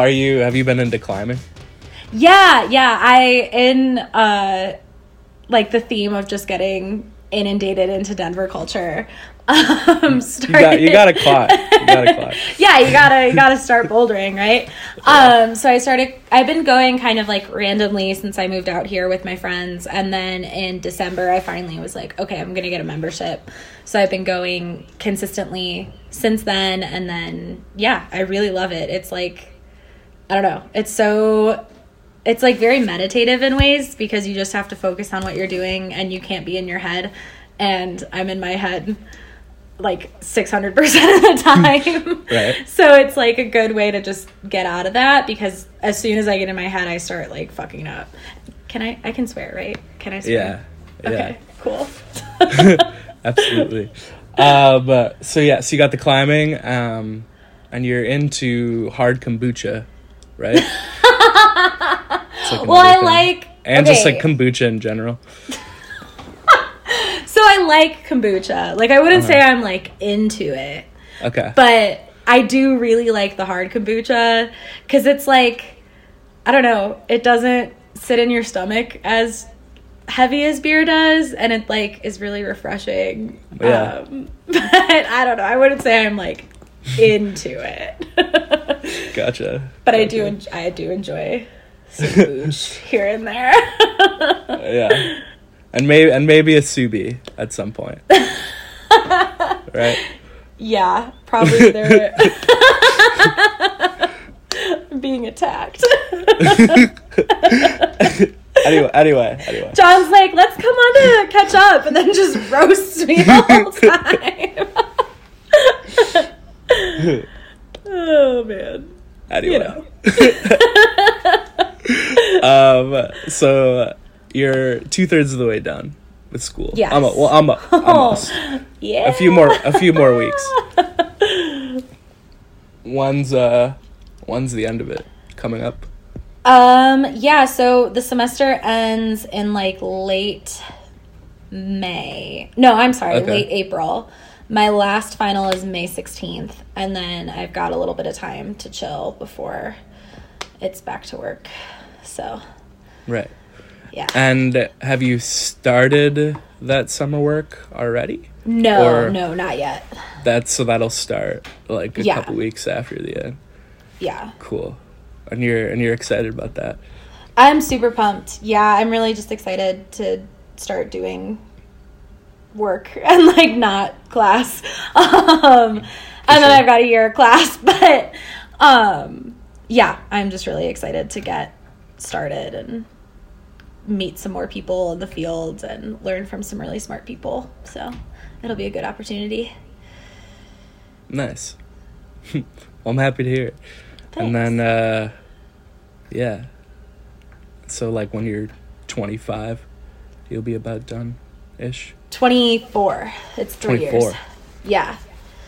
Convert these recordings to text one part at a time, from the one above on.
Are you? Have you been into climbing? Yeah, yeah. I in uh like the theme of just getting inundated into Denver culture. Um, You got. You got to climb. You got to climb. yeah, you gotta you gotta start bouldering, right? Um, so I started. I've been going kind of like randomly since I moved out here with my friends, and then in December I finally was like, okay, I'm gonna get a membership. So I've been going consistently since then, and then yeah, I really love it. It's like I don't know, it's so. It's like very meditative in ways because you just have to focus on what you're doing and you can't be in your head. And I'm in my head like 600% of the time. Right. So it's like a good way to just get out of that because as soon as I get in my head, I start like fucking up. Can I? I can swear, right? Can I swear? Yeah. Okay. Cool. Absolutely. Um, uh, so yeah, so you got the climbing, um, and you're into hard kombucha, right? Like well, I thing. like and just like kombucha in general. so I like kombucha. Like I wouldn't say Uh-huh. I'm like into it, Okay. but I do really like the hard kombucha because it's like I don't know, it doesn't sit in your stomach as heavy as beer does, and it like is really refreshing. Yeah. Um, but I don't know. I wouldn't say I'm like into it. Gotcha. But I do, en- I do enjoy some here and there. Yeah. And maybe and maybe a subi at some point. right. yeah, probably they're being attacked. Anyway, anyway, anyway. John's like, let's come on to catch up, and then just roasts me the whole time. oh man. Anyway. You know. um. So you're two thirds of the way done with school. Yes. I'm a, well. I'm a, almost. Yeah. a few more. A few more weeks. one's uh, when's the end of it coming up? Um, yeah, so the semester ends in like late May. No, I'm sorry, Okay. late April. My last final is May 16th, and then I've got a little bit of time to chill before it's back to work. So, Right. yeah. And have you started that summer work already? no, or- no, not yet. That's so that'll start like a Yeah. couple weeks after the end. Yeah. Cool. And you're and you're excited about that. I'm super pumped. Yeah, I'm really just excited to start doing work and like not class. Um and then. I've got a year of class, but um yeah, I'm just really excited to get started and meet some more people in the field and learn from some really smart people. So, it'll be a good opportunity. Nice. well, I'm happy to hear it. And then uh yeah. So like when you're 25, you'll be about done ish. 24. It's 3 24. years. Yeah.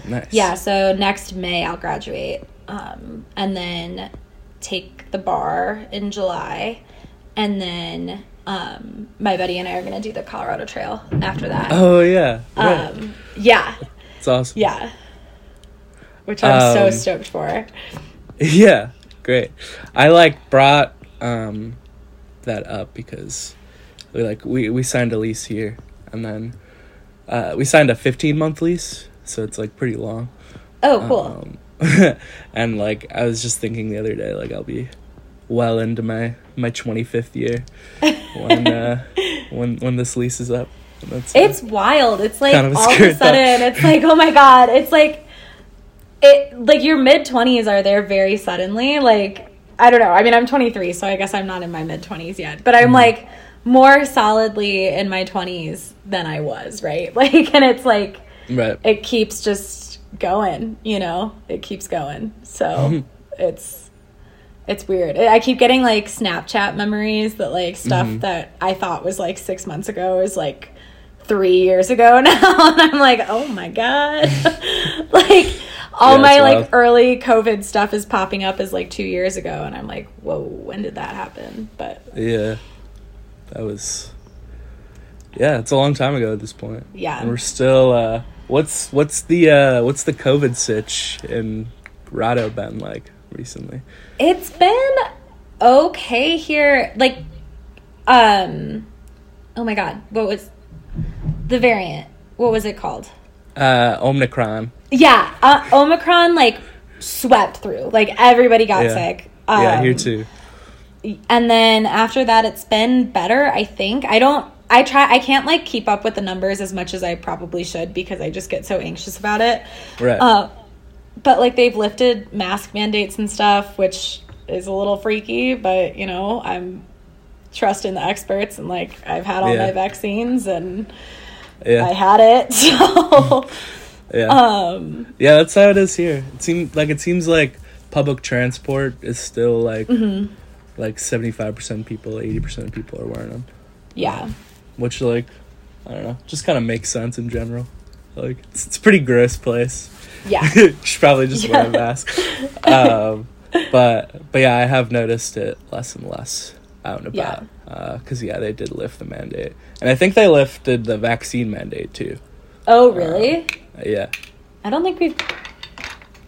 Nice. Yeah, so next May I'll graduate. Um, and then take the bar in July. And then um, my buddy and I are going to do the Colorado Trail after that. Oh yeah. Right. Um, yeah, it's awesome. yeah. Which I'm so Um, stoked for. Yeah, great. I like brought um that up because we like we we signed a lease here and then uh we signed a 15 month lease, so it's like pretty long. Oh, cool. Um, and like I was just thinking the other day like I'll be well into my my 25th year when uh when when this lease is up. That's It's wild. It's like Kind of all of a sudden, it's like, oh my god, it's like it like your mid twenties are there very suddenly. Like I don't know. I mean, I'm 23, so I guess I'm not in my mid 20s yet, but I'm Mm-hmm. like more solidly in my 20s than I was, right? Like, and it's like right. it keeps just going. You know, it keeps going. So it's it's weird. I keep getting like Snapchat memories that like stuff Mm-hmm. that I thought was like six months ago is like three years ago now, and I'm like, oh my god, like all Yeah, my it's like early COVID stuff is popping up as like two years ago, and I'm like, whoa, when did that happen? But Yeah. That was Yeah, it's a long time ago at this point. Yeah. And we're still uh what's what's the uh what's the COVID sitch in Grotto been like? recently? It's been okay here. Like, um, oh my god, what was the variant? What was it called? Uh, Omicron. Yeah, uh, Omicron like swept through. Like everybody got Yeah. sick. yeah, here Um, too. And then after that it's been better i think i don't i try i can't like keep up with the numbers as much as i probably should because i just get so anxious about it Right. uh, but like they've lifted mask mandates and stuff which is a little freaky but you know i'm trusting the experts and like i've had all Yeah. my vaccines and yeah. i had it so yeah. um yeah, that's how it is here. It seems like it seems like public transport is still like Mm-hmm. Like seventy five percent people, eighty percent of people are wearing them, yeah which like I don't know, just kind of makes sense in general. Like it's, it's a pretty gross place. yeah should probably just wear a mask. Um, but but yeah, I have noticed it less and less out and Yeah. about. Because yeah, they did lift the mandate, and I think they lifted the vaccine mandate too. oh really Uh, yeah, I don't think we've.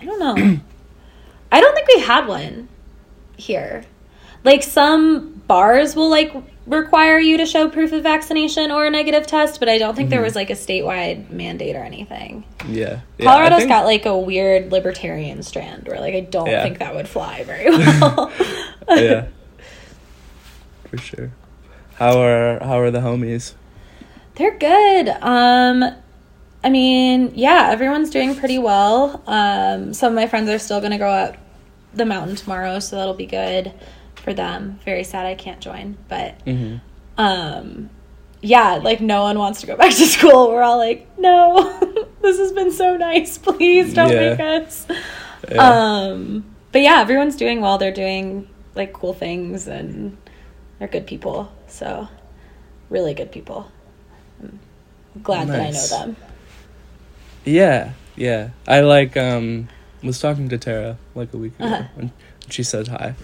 I don't know. I don't think we had one here. Like some bars will like require you to show proof of vaccination or a negative test, but I don't think there was like a statewide mandate or anything. yeah. yeah Colorado's think- got like a weird libertarian strand where like I don't Yeah. think that would fly very well. yeah, for sure. How are how are the homies? They're good. Um I mean, yeah, everyone's doing pretty well. Um some of my friends are still going to go up the mountain tomorrow, so that'll be good for them. Very sad I can't join, but hmm um yeah, like no one wants to go back to school. We're all like, "No. this has been so nice. Please don't Yeah. make us." Yeah. Um but yeah, everyone's doing well. They're doing like cool things and they're good people. So really good people. I'm glad that I know them. yeah, yeah. I like um was talking to Tara like a week ago, Uh-huh. and she said hi.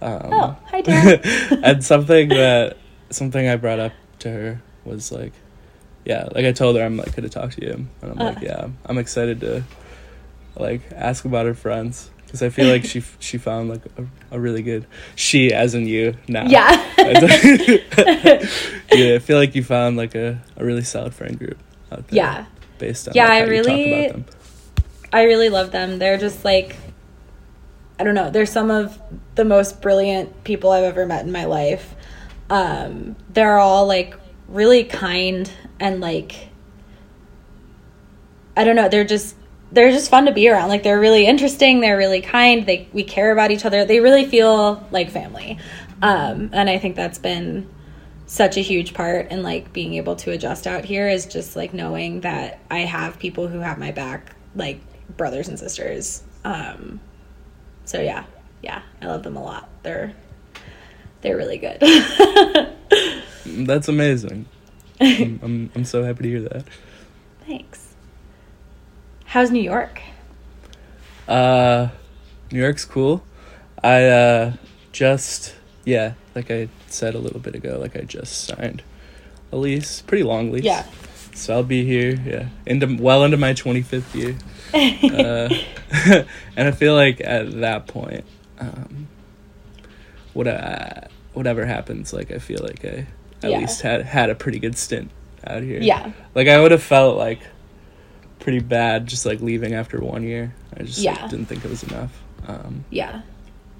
Um, Oh, hi Tara. and something that something I brought up to her was like, yeah, like I told her I'm like gonna talk to you, and I'm like, Uh. yeah, I'm excited to like ask about her friends because I feel like she she found like a, a really good she as in you now. yeah. yeah, I feel like you found like a, a really solid friend group out there. yeah. based on Yeah, like, I how you talk really-. I really love them. They're just like I don't know, they're some of the most brilliant people I've ever met in my life. Um they're all like really kind and like I don't know, they're just they're just fun to be around. Like they're really interesting, they're really kind, they we care about each other. They really feel like family. Um and I think that's been such a huge part in like being able to adjust out here is just like knowing that I have people who have my back, like brothers and sisters. Um, so yeah, yeah, I love them a lot. They're they're really good. That's amazing. I'm, I'm I'm so happy to hear that. Thanks. How's New York? Uh, New York's cool. I uh just yeah, like I said a little bit ago, like I just signed a lease, pretty long lease. Yeah. So I'll be here, yeah, into well into my twenty fifth year. Uh, and I feel like at that point, um, what uh, whatever happens, like I feel like I at Yeah. least had had a pretty good stint out here. yeah, Like I would have felt like pretty bad just like leaving after one year. I just like, didn't think it was enough. Um, yeah.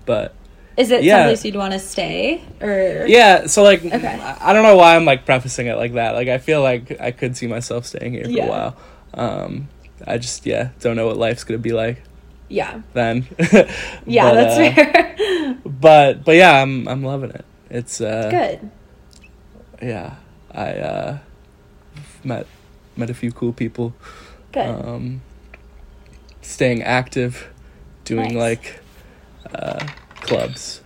but Is it Yeah. someplace you'd want to stay or? yeah, so like Okay. I I don't know why I'm like prefacing it like that. Like I feel like I could see myself staying here for Yeah. a while. Um, I just yeah don't know what life's gonna be like Yeah, then. yeah, But, that's uh, fair. But but yeah, I'm I'm loving it. It's uh, Good. Yeah, I uh, met met a few cool people. Good. um, staying active, doing Nice. like uh, clubs.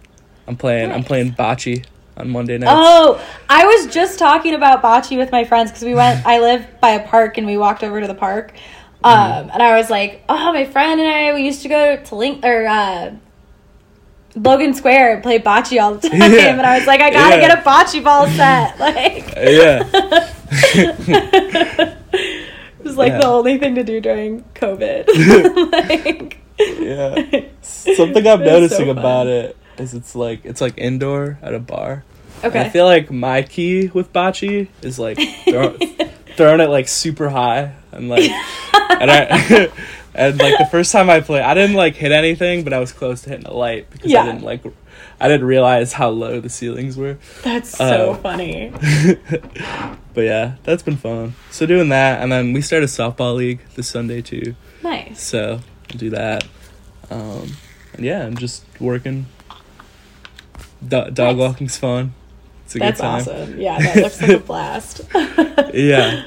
I'm playing. I'm playing bocce on Monday nights. Oh, I was just talking about bocce with my friends because we went. I live by a park and we walked over to the park. Um, Mm-hmm. and I was like, oh, my friend and I, we used to go to Link or uh, Logan Square and play bocce all the time. Yeah. And I was like, I gotta Yeah. get a bocce ball set. Like, yeah, it was like Yeah. the only thing to do during COVID. like, yeah. Something I'm That's so noticing about it is it's like it's like indoor at a bar. And Okay. I feel like my key with bocce is like throw, throwing it like super high and like and I and like the first time I played, I didn't like hit anything, but I was close to hitting a light because Yeah. I didn't like I didn't realize how low the ceilings were. That's so Uh, funny. but yeah, that's been fun. So doing that, and then we started softball league this Sunday too. Nice. So I'll do that. Um, and yeah, I'm just working. Do- dog Nice. walking's fun. It's a That's good time. awesome. Yeah, that looks like a blast. Yeah.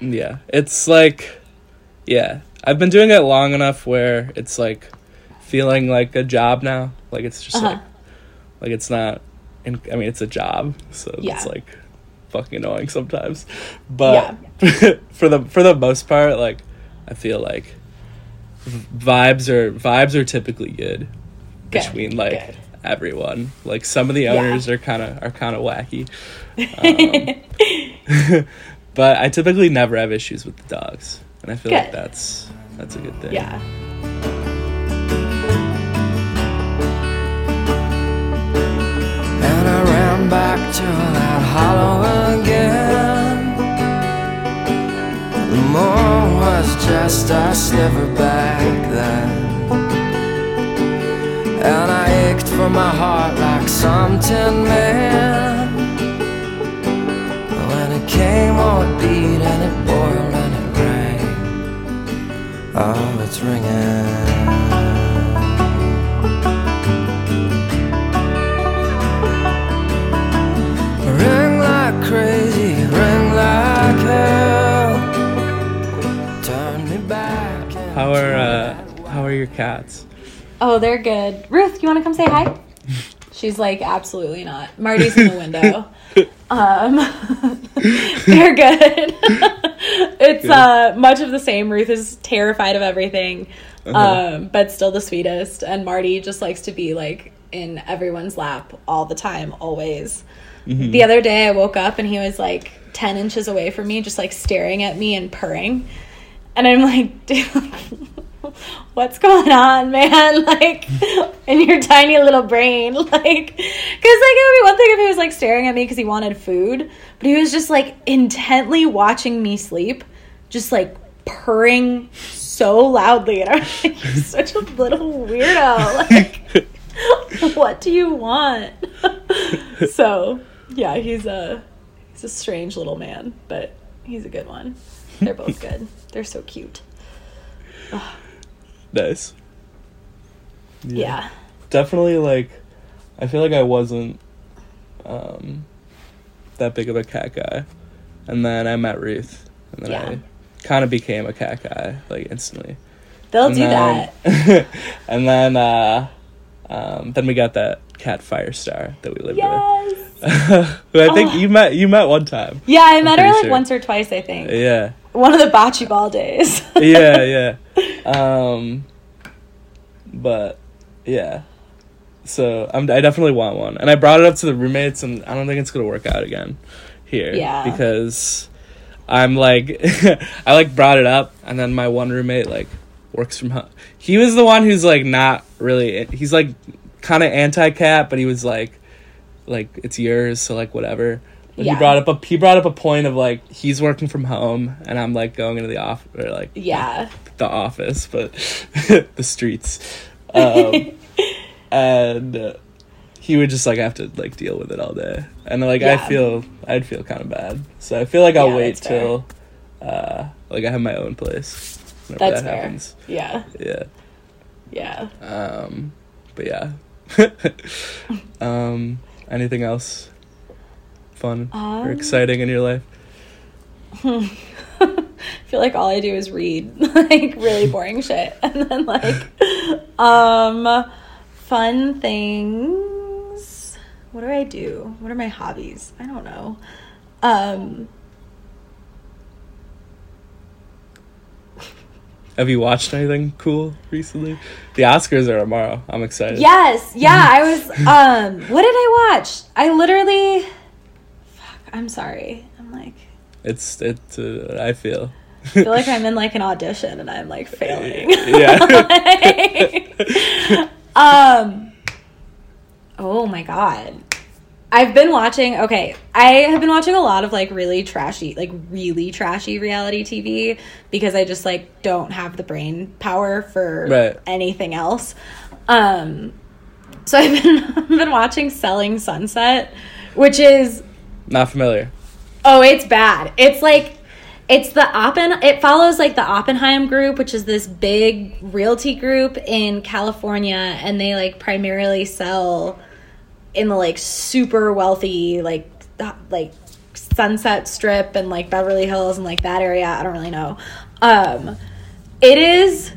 Yeah. It's like yeah. I've been doing it long enough where it's like feeling like a job now. Like it's just Uh-huh. like like it's not in, I mean it's a job, so Yeah. it's like fucking annoying sometimes. But for the for the most part like I feel like v- vibes are vibes are typically good Good, between like good. everyone. Like some of the Yeah. owners are kind of are kind of wacky. Um, but I typically never have issues with the dogs, and I feel like that's that's a good thing. yeah. And I ran back to that hollow again. The moon was just a sliver back then. And I ached for my heart like some tin man. When it came, oh, it beat and it boiled and it rang. Oh, it's ringing. Ring like crazy, ring like hell. Turn me back. How are uh, how are your cats? Oh, they're good. Ruth, you want to come say hi? She's like, absolutely not. Marty's in the window. Um, they're good. it's uh, much of the same. Ruth is terrified of everything, um, but still the sweetest. And Marty just likes to be like in everyone's lap all the time, always. The other day, I woke up and he was like 10 inches away from me, just like staring at me and purring. And I'm like, dude, what's going on, man? Like, in your tiny little brain. Like, because, like, it would be one thing if he was like staring at me because he wanted food, but he was just like intently watching me sleep, just like purring so loudly. And I'm like, you're such a little weirdo. Like, what do you want? so, yeah, he's a he's a strange little man, but he's a good one. They're both good. They're so cute. Nice. Yeah. Definitely like I feel like I wasn't um that big of a cat guy. And then I met Ruth and then Yeah. I kind of became a cat guy like instantly. They'll And do that. and then uh um then we got that cat Firestar that we lived Yes. with. Who I think Oh. you met you met one time. Yeah, I met her like sure. once or twice, I think. Yeah. One of the bocce ball days. yeah, yeah. Um, but yeah. So I'm, I definitely want one, and I brought it up to the roommates, and I don't think it's gonna work out again here. Yeah. Because I'm like, I like brought it up, and then my one roommate like works from home. He was the one who's like not really. He's like kind of anti cat, but he was like, like it's yours, so like whatever. Yeah. he brought up a he brought up a point of like he's working from home and I'm like going into the office or like yeah. the office, but the streets. Um, and he would just like have to like deal with it all day, and like I feel I'd feel kind of bad. So I feel like I'll Yeah, wait till uh, like I have my own place. Whenever That's that fair. happens. Yeah. Yeah. Yeah. Um, but yeah. um, anything else fun or Um, exciting in your life? I feel like all I do is read like really boring shit. And then like um fun things. What do I do? What are my hobbies? I don't know. Um Have you watched anything cool recently? The Oscars are tomorrow. I'm excited. Yes, yeah, I was um what did I watch? I literally I'm sorry. I'm like It's it. uh, I feel I feel like I'm in like an audition and I'm like failing. yeah. um oh my god i've been watching okay i have been watching a lot of like really trashy like really trashy reality tv because i just like don't have the brain power for Right. anything else um so i've been I've been watching selling sunset which is Not familiar. Oh, it's bad. It's like it's the Oppen it follows like the Oppenheim group, which is this big realty group in California and they like primarily sell in the like super wealthy like like Sunset Strip and like Beverly Hills and like that area. I don't really know. Um it is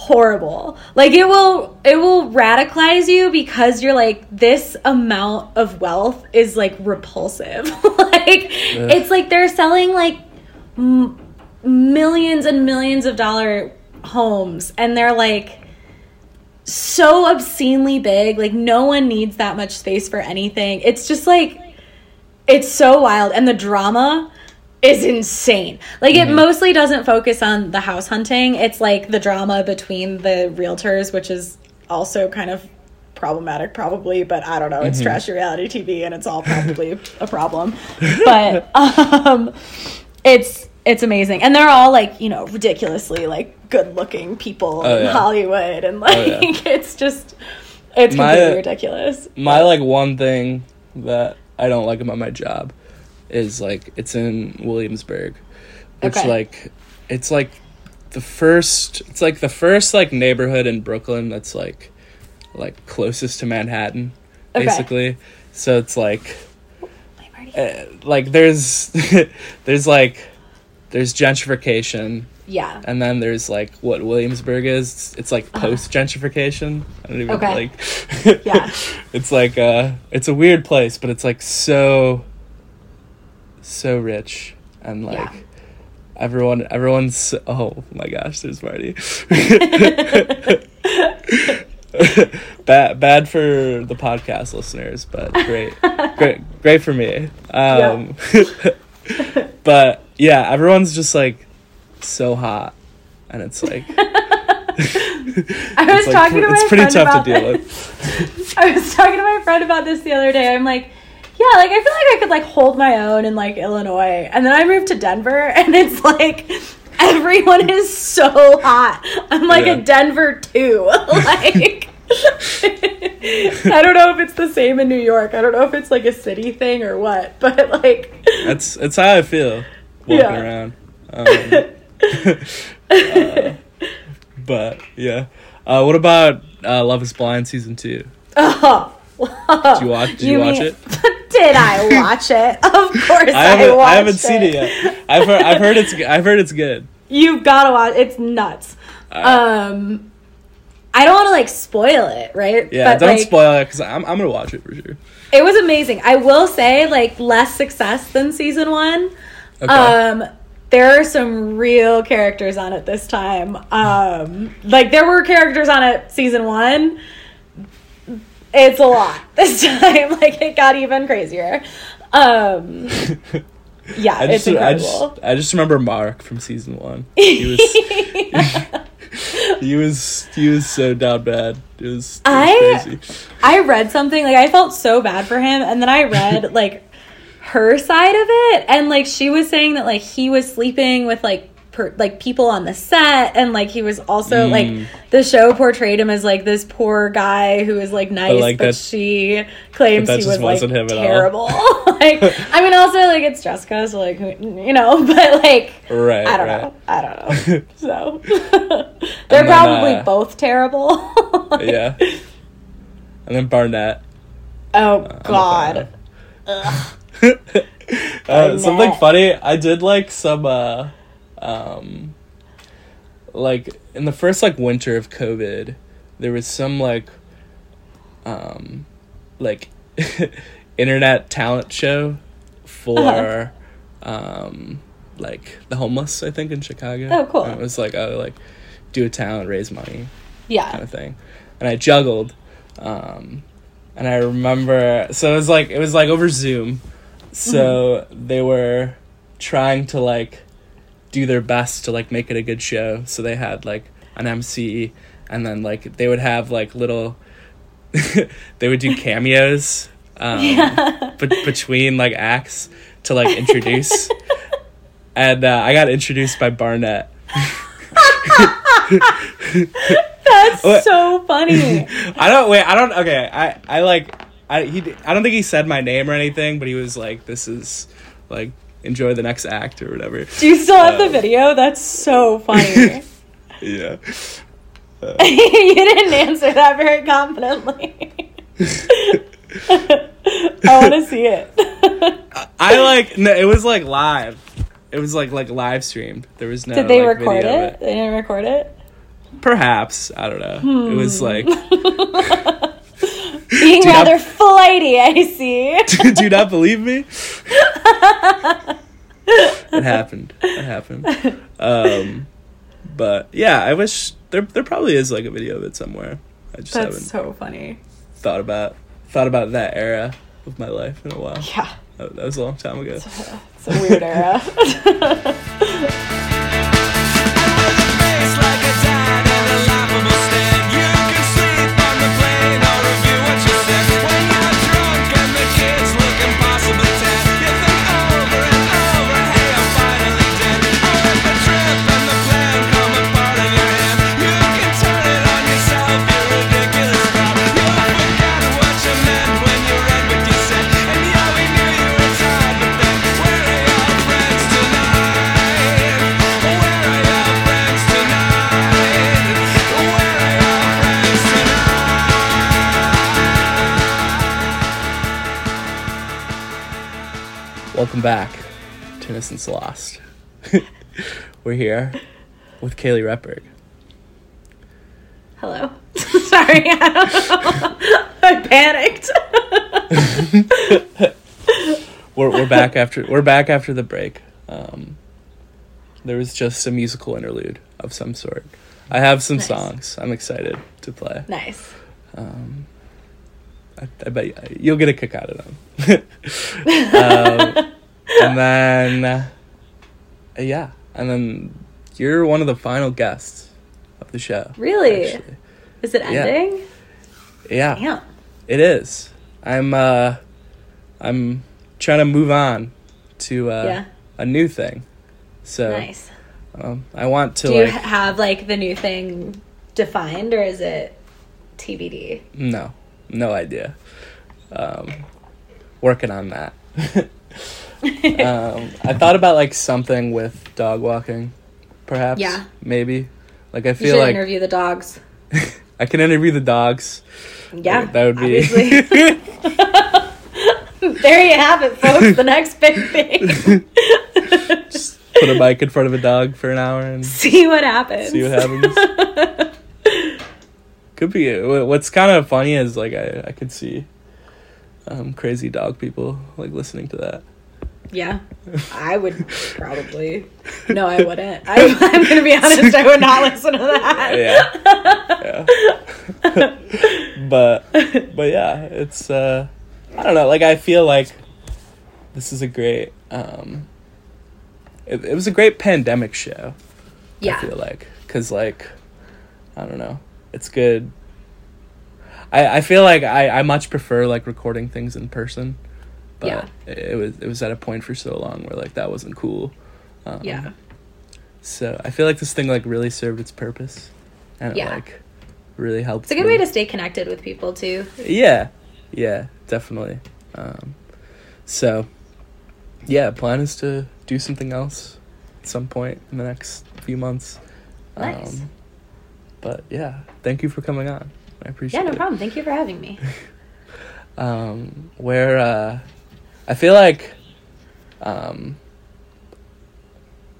horrible. Like it will it will radicalize you because you're like this amount of wealth is like repulsive. like it's like they're selling like m- millions and millions of dollar homes and they're like so obscenely big. Like no one needs that much space for anything. It's just like it's so wild and the drama is insane. Like it mostly doesn't focus on the house hunting. It's like the drama between the realtors, which is also kind of problematic probably, but I don't know. It's trashy reality TV and it's all probably a problem. But um it's it's amazing. And they're all like, you know, ridiculously like good-looking people Oh, in yeah. Hollywood and like yeah. it's just it's My- completely ridiculous. My like one thing that I don't like about my job is like it's in Williamsburg, which Okay. like it's like the first it's like the first like neighborhood in Brooklyn that's like like closest to Manhattan Okay. basically. So it's like uh, like there's there's like there's gentrification Yeah. and then there's like what Williamsburg is. It's like post gentrification. I don't even Uh-huh. Okay. like. Yeah. It's like uh, it's a weird place, but it's like so, so rich and like. Yeah. Everyone, everyone's. Oh my gosh, there's Marty. bad, bad for the podcast listeners, but great, great, great for me. Um, but yeah, everyone's just like so hot, and it's like I was it's like talking to my it's pretty friend tough about to deal this. with. I was talking to my friend about this the other day. I'm like, yeah, like I feel like I could like hold my own in like Illinois, and then I moved to Denver, and it's like everyone is so hot. I'm like Yeah. a Denver too. like. I don't know if it's the same in New York. I don't know if it's like a city thing or what, but like That's that's how I feel walking Yeah. around. Um, uh, but yeah, uh, what about uh, Love Is Blind season two? oh. Did you watch? Did you, watch mean- it? Did I watch it? Of course I I, haven't. watched I haven't seen it yet. I've heard. I've heard it's. I've heard it's good. You've gotta watch. It's nuts. Um, I don't want to like spoil it, right? Yeah, But, don't like, spoil it because I'm. I'm gonna watch it for sure. It was amazing. I will say, like, less success than season one. Okay. Um, there are some real characters on it this time. Um, like there were characters on it season one. It's a lot this time. Like it got even crazier. Um, yeah, I it's just. I incredible. just. I just remember Mark from season one. He was. he was. He was so down bad. It was. It was I- crazy. I read something like I felt so bad for him, and then I read like her side of it, and like she was saying that like he was sleeping with like per, like people on the set, and like he was also Mm. like the show portrayed him as like this poor guy who is like nice, but, like, that- she claims but he was like terrible. like I mean, also like it's Jessica, so like you know, but like. Right. I don't right. know. I don't know. So they're then, probably uh, both terrible. Yeah. And then Barnett. Oh I'm God. uh, something funny. I did like some, uh, um, like in the first like winter of COVID, there was some like, um, like internet talent show for, Uh-huh. um, like the homeless. I think in Chicago. Oh, cool. And it was like oh like do a talent, raise money yeah, kind of thing. And I juggled. Um, and I remember, so it was like, it was like over Zoom. So Mm-hmm. they were trying to like do their best to like make it a good show. So they had like an MC, and then like they would have like little, they would do cameos, um, be- between like acts to like introduce. and uh, I got introduced by Barnett. That's What? so funny. I don't wait. I don't. Okay. I I like. I he. I don't think he said my name or anything, but he was like, "This is like enjoy the next act or whatever." Do you still have the Um, video? That's so funny. Yeah. you didn't answer that very confidently. I want to see it. I like. No, it was like live. It was like like live streamed. There was no. Did they like, record it? of They didn't record it. Perhaps I don't know. It was like. Being I'm- rather flighty, I see. Do you not believe me? it happened. It happened. Um, but yeah, I wish there there probably is like a video of it somewhere. I just haven't That's so funny. thought about thought about that era of my life in a while. Yeah, That, that was a long time ago. it's a weird era. Welcome back to Innocence Lost. We're here with Kaylee Repberg. Hello. Sorry, I. I panicked. We're we're back after we're back after the break. Um, there was just a musical interlude of some sort. I have some Nice. songs. I'm excited to play. nice. Um, I, I bet you'll get a kick out of them. um, and then, uh, yeah, and then you're one of the final guests of the show. Really? actually. Is it Yeah. ending? Yeah, Damn. it is. I'm uh, I'm trying to move on to uh, Yeah. a new thing. So Nice. um, I want to Do you have like the new thing defined or is it TBD? no, no idea. Um, working on that. um, I thought about like something with dog walking, perhaps. Yeah. Maybe. Like I feel like interview the dogs. I can interview the dogs. Yeah. that would be. there you have it, folks. The next big thing. Just put a bike in front of a dog for an hour and See what happens. see what happens. Could be. wh- What's kind of funny is like I I could see, um, crazy dog people like listening to that. Yeah, I would probably. No, I wouldn't. I, I'm going to be honest. I would not listen to that. Yeah. yeah. but but yeah, it's uh I don't know, like I feel like this is a great um it, it was a great pandemic show. Yeah. I feel like cuz like I don't know. It's good. I I feel like I I much prefer like recording things in person. But Yeah. it, was it was at a point for so long where like that wasn't cool. Um, Yeah. So I feel like this thing like really served its purpose, and Yeah. it like really helped. It's a good me. way to stay connected with people, too. Yeah, yeah, definitely. Um, so, yeah, plan is to do something else at some point in the next few months. Nice. but yeah, thank you for coming on. I appreciate it. Yeah, no it. problem. Thank you for having me. um, where uh, I feel like um,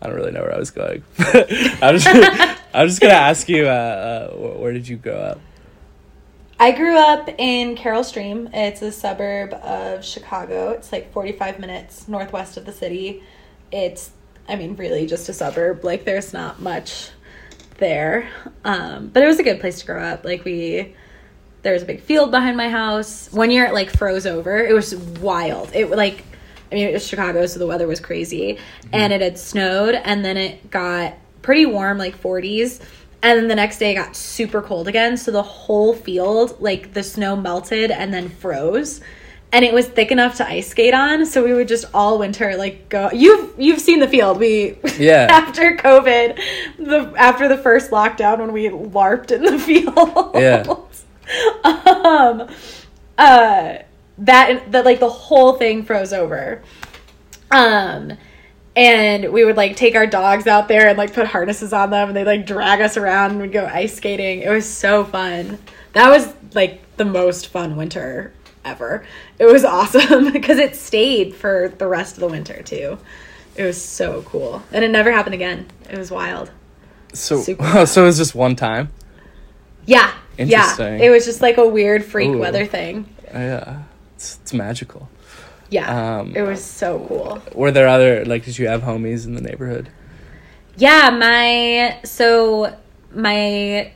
I don't really know where I was going. I'm just I'm just gonna ask you, uh, uh, where did you grow up? I grew up in Carol Stream. It's a suburb of Chicago. It's like 45 minutes northwest of the city. It's, I mean, really just a suburb. Like, there's not much there. Um, but it was a good place to grow up. Like, we, there was a big field behind my house. One year it like froze over. It was wild. It like, I mean, it was Chicago, so the weather was crazy, mm-hmm. and it had snowed, and then it got pretty warm, like 40s. And then the next day it got super cold again, so the whole field, like the snow melted and then froze. And it was thick enough to ice skate on, so we would just all winter like go. You've you've seen the field. We Yeah. after COVID, the after the first lockdown when we larped in the field. Yeah. um, uh, that that like the whole thing froze over. Um, and we would like take our dogs out there and like put harnesses on them, and they'd like drag us around, and we'd go ice skating. It was so fun. That was like the most fun winter ever. It was awesome because it stayed for the rest of the winter too. It was so cool, and it never happened again. It was wild. So, Super so it was just one time. Yeah, Interesting. yeah. It was just like a weird freak Ooh. weather thing. Yeah, it's, it's magical. Yeah, Um, it was so cool. Were there other like? Did you have homies in the neighborhood? Yeah, my so my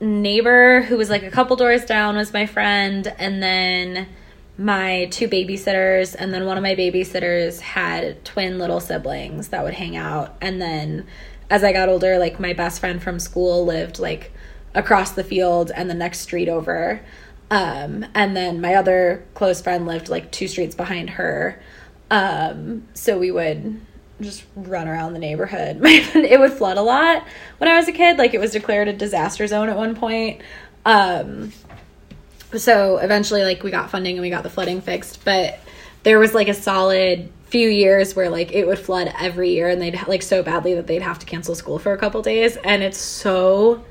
neighbor who was like a couple doors down was my friend and then my two babysitters and then one of my babysitters had twin little siblings that would hang out and then as I got older like my best friend from school lived like across the field and the next street over um and then my other close friend lived like two streets behind her um so we would just run around the neighborhood. it would flood a lot when I was a kid. Like it was declared a disaster zone at one point. Um, so eventually, like we got funding and we got the flooding fixed. But there was like a solid few years where like it would flood every year, and they'd like so badly that they'd have to cancel school for a couple days. And it's so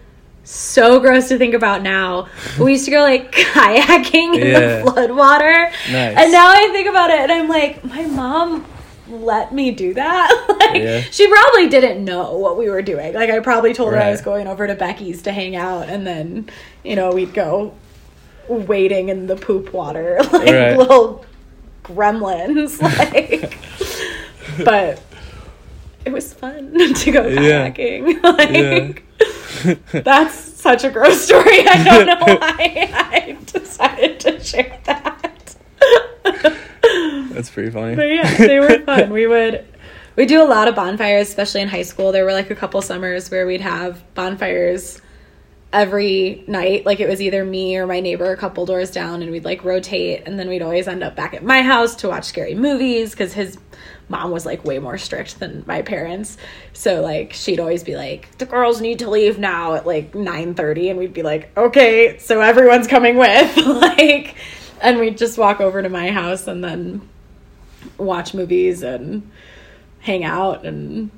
so gross to think about now. We used to go like kayaking in Yeah. the flood water. Nice. And now I think about it and I'm like, my mom let me do that. like Yeah. she probably didn't know what we were doing. Like I probably told her I was going over to Becky's to hang out and then, you know, we'd go wading in the poop water like Right. little gremlins like but it was fun to go Yeah. kayaking. Like that's such a gross story. I don't know why I decided to share that. That's pretty funny. But yeah, they were fun. We would we do a lot of bonfires, especially in high school. There were like a couple summers where we'd have bonfires every night. Like it was either me or my neighbor a couple doors down, and we'd like rotate, and then we'd always end up back at my house to watch scary movies because his mom was like way more strict than my parents. So like she'd always be like, "The girls need to leave now at like nine thirty, and we'd be like, "Okay, so everyone's coming with." like, and we'd just walk over to my house and then watch movies and hang out and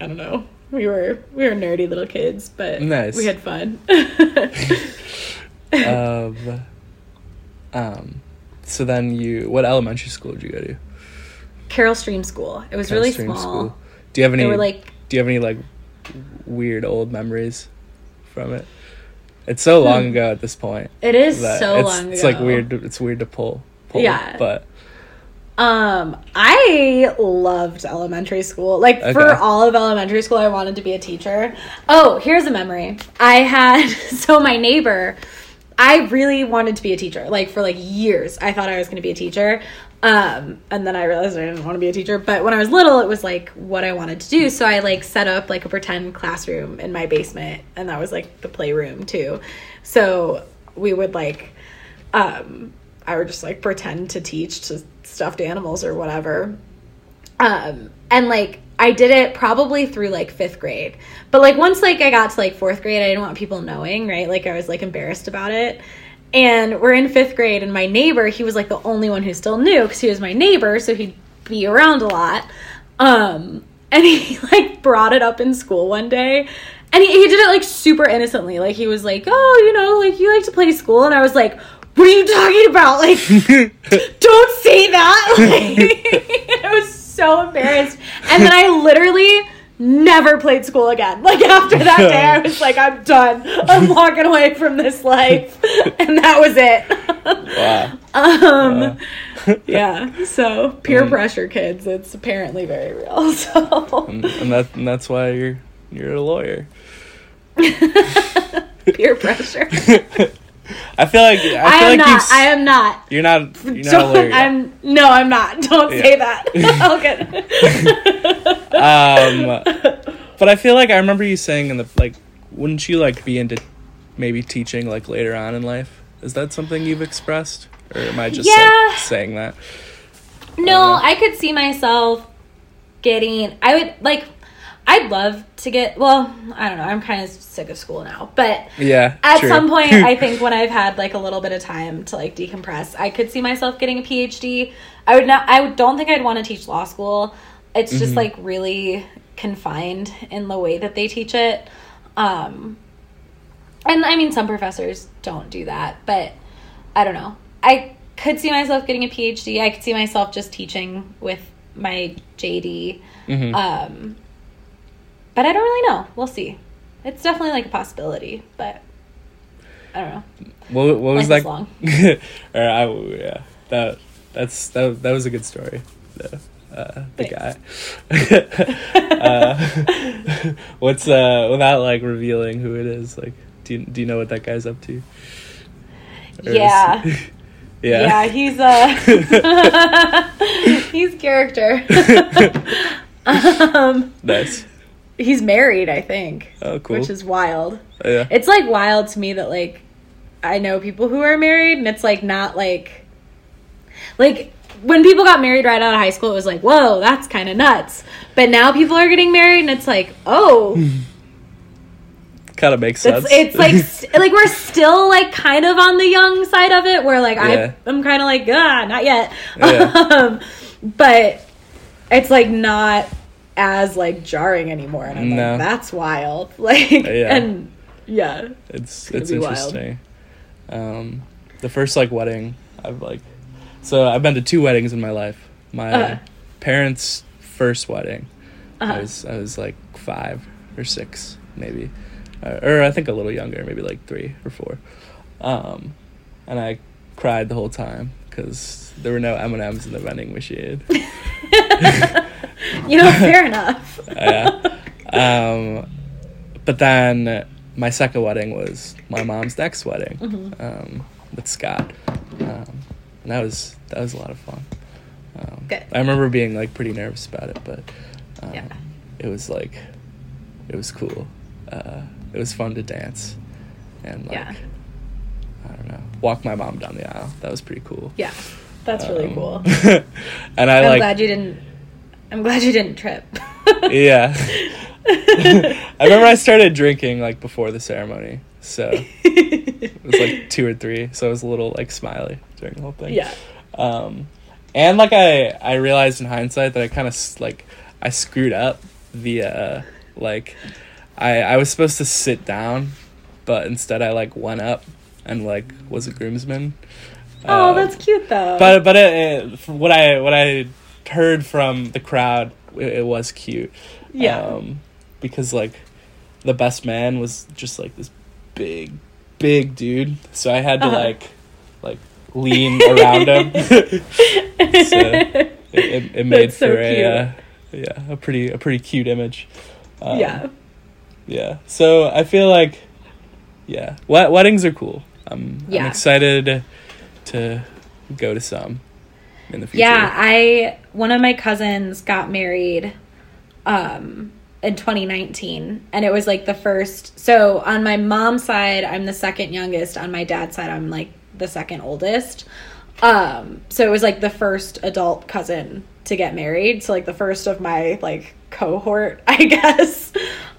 I don't know. We were we were nerdy little kids, but Nice. we had fun. um, um, so then you, what elementary school did you go to? Carol Stream School. It was really Stream small. Do you have any? They were like do you have any like weird old memories from it? It's so long ago at this point. it is so long ago. It's like weird. It's weird to pull. pull Yeah. But Um, I loved elementary school. Like for all of elementary school, I wanted to be a teacher. Oh, here's a memory. I had so my neighbor. I really wanted to be a teacher. Like for like years, I thought I was going to be a teacher. Um, and then I realized I didn't want to be a teacher. But when I was little, it was like what I wanted to do. So I like set up like a pretend classroom in my basement, and that was like the playroom too. So we would like um, I would just like pretend to teach to stuffed animals or whatever. Um, and like I did it probably through like fifth grade, but like once like I got to like fourth grade, I didn't want people knowing, right? Like I was like embarrassed about it. And we're in fifth grade, and my neighbor, he was like the only one who still knew because he was my neighbor, so he'd be around a lot. Um, and he like brought it up in school one day, and he, he did it like super innocently. Like he was like, "Oh, you know, like you like to play school," and I was like, "What are you talking about? Like, don't say that!" Like, I was so embarrassed, and then I literally never played school again. Like after that day, I was like, "I'm done. I'm walking away from this life," and that was it. wow. um, Wow. yeah. So peer pressure, kids. It's apparently very real. So and, and that and that's why you're you're a lawyer. peer pressure. I feel like I feel I am like not. I am not. You're not. You're not I'm no, I'm not. Don't Yeah. say that. Get. um, but I feel like I remember you saying in the like, wouldn't you like be into maybe teaching like later on in life? Is that something you've expressed, or am I just Yeah. like saying that? No, Uh, I could see myself getting. I would like. I'd love to get. Well, I don't know. I'm kind of sick of school now, but Yeah. at true. some point, I think when I've had like a little bit of time to like decompress, I could see myself getting a PhD. I would not. I don't think I'd want to teach law school. It's just Mhm. like really confined in the way that they teach it. Um, and I mean, some professors don't do that, but I don't know. I could see myself getting a PhD. I could see myself just teaching with my JD. Mhm. Um, but I don't really know. We'll see. It's definitely like a possibility, but I don't know. what, what was life that? long. or I, yeah, that that's that, that was a good story. The, uh, the guy. uh, what's uh without like revealing who it is? Like, do you, do you know what that guy's up to? Or is- Yeah. yeah. Yeah, he's uh he's character. um, Nice. He's married, I think, Oh, cool. which is wild. yeah. It's like wild to me that like I know people who are married and it's like not like like when people got married right out of high school it was like, "Whoa, that's kind of nuts." But now people are getting married and it's like, "Oh, kind of makes sense. it's, it's like st- like we're still like kind of on the young side of it where like Yeah. I I'm kind of like, "Ah, not yet." Yeah. um, but it's like not as like jarring anymore and I'm No. like, "That's wild." Like Yeah. and yeah. it's gonna it's interesting. Um, the first like wedding I've like, so I've been to two weddings in my life. My Uh-huh. parents' first wedding, Uh-huh. I was I was like five or six maybe, uh, or I think a little younger, maybe like three or four. Um, and I cried the whole time because there were no M and M's in the vending machine. you know, fair enough. yeah. Um, but then my second wedding was my mom's next wedding Mm-hmm. um, with Scott, um, and that was that was a lot of fun. Um, Good. I remember being like pretty nervous about it, but um, Yeah. it was like it was cool. Uh, it was fun to dance and like Yeah. I don't know, walk my mom down the aisle. That was pretty cool. Yeah, that's really Um, cool. and I I'm like glad you didn't. I'm glad you didn't trip. yeah. I remember I started drinking like before the ceremony, so it was like two or three. So I was a little like smiley during the whole thing. yeah. Um, and like I I realized in hindsight that I kind of like I screwed up the uh like I I was supposed to sit down, but instead I like went up and like was a groomsman. Oh, Um, that's cute though. but but it, it, what I what I heard from the crowd, it, it was cute. Yeah. Um, because like the best man was just like this big, big dude, so I had to Uh-huh. like like lean around him. so it, it, it made so for a uh, yeah a pretty a pretty cute image. Um, yeah. yeah. So I feel like, yeah, wed- weddings are cool. I'm, Yeah. I'm excited to go to some in the future. Yeah, I one of my cousins got married um in 2019 and it was like the first so on my mom's side I'm the second youngest. On my dad's side I'm like the second oldest. Um so it was like the first adult cousin to get married. So like the first of my like cohort I guess.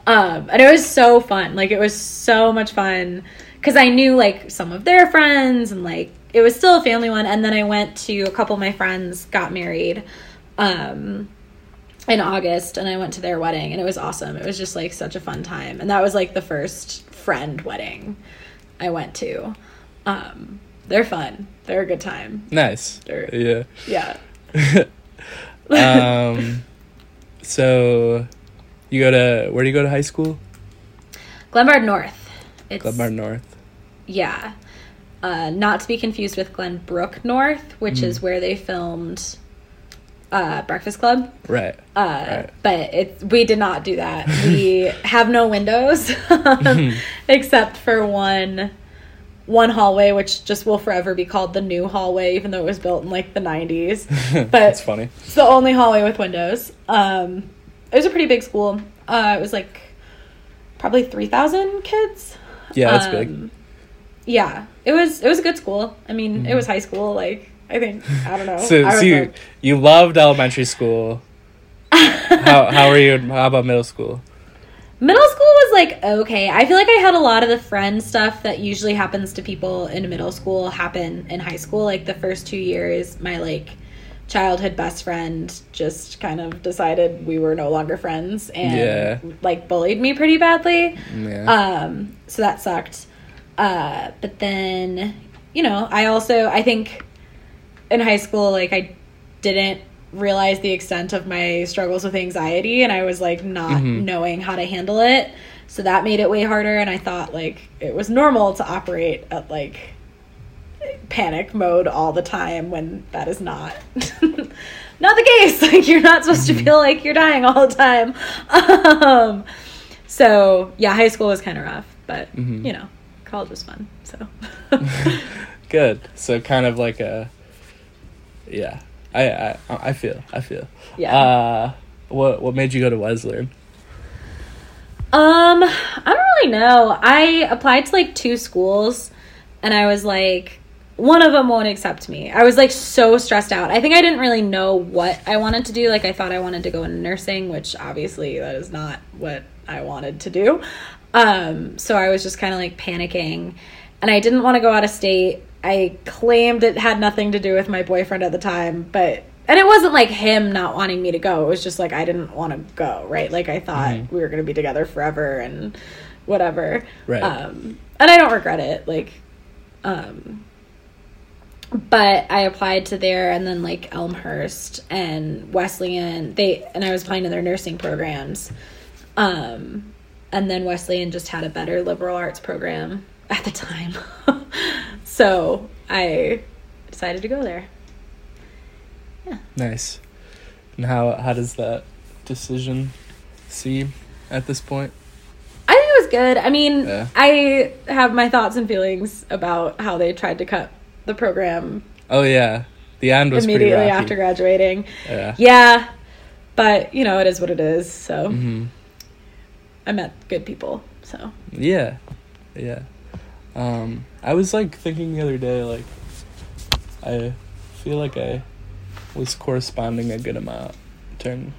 Um and it was so fun. Like it was so much fun. Cuz I knew like some of their friends and like it was still a family one. And then I went to a couple of my friends got married um in August and I went to their wedding and it was awesome. It was just like such a fun time. And that was like the first friend wedding I went to. Um they're fun. They're a good time. Nice. They're- Yeah. Yeah. um, so you go to where do you go to high school? Glenbard North. It's Glenbard North. yeah. Uh, not to be confused with Glenbrook North, which Mm. is where they filmed uh, Breakfast Club. Right. Uh, Right. But it's we did not do that. We have no windows um, except for one one hallway, which just will forever be called the new hallway, even though it was built in like the 90s. But That's funny. it's the only hallway with windows. Um, it was a pretty big school. Uh, it was like probably 3,000 kids. Yeah, that's big. Um, Yeah, it was it was a good school. I mean, it was high school. Like I think I don't know. So, I so you, like- you loved elementary school. how how are you? How about middle school? Middle school was like okay. I feel like I had a lot of the friend stuff that usually happens to people in middle school happen in high school. Like the first two years, my like childhood best friend just kind of decided we were no longer friends and Yeah. like bullied me pretty badly. Yeah. Um, so that sucked. Uh, but then, you know, I also I think in high school like I didn't realize the extent of my struggles with anxiety and I was like not Mhm. knowing how to handle it. So that made it way harder and I thought like it was normal to operate at like panic mode all the time when that is not not the case. Like you're not supposed to feel like you're dying all the time. Um so yeah, high school was kind of rough, but Mhm. you know, college was fun. So Good. So kind of like a. Yeah, I I I feel I feel. yeah. Uh, what what made you go to Wesleyan? Um, I don't really know. I applied to like two schools and I was like one of them won't accept me. I was like so stressed out. I think I didn't really know what I wanted to do. Like I thought I wanted to go into nursing, which obviously that is not what I wanted to do. Um, so I was just kind of like panicking and I didn't want to go out of state. I claimed it had nothing to do with my boyfriend at the time, but and it wasn't like him not wanting me to go. It was just like I didn't want to go, right? Like I thought Mhm. we were going to be together forever and whatever. Right. Um and I don't regret it. Like um but I applied to there and then like Elmhurst and Wesleyan. They and I was applying to their nursing programs. Um and then Wesleyan just had a better liberal arts program at the time. so I decided to go there. Yeah. Nice. And how how does that decision seem at this point? I think it was good. I mean, Yeah. I have my thoughts and feelings about how they tried to cut the program Oh yeah, the end was pretty immediately after graduating. Yeah. Yeah, but you know, it is what it is. So hmm I met good people. So Yeah, yeah. Um, I was like thinking the other day, like, I feel like I was corresponding a good amount during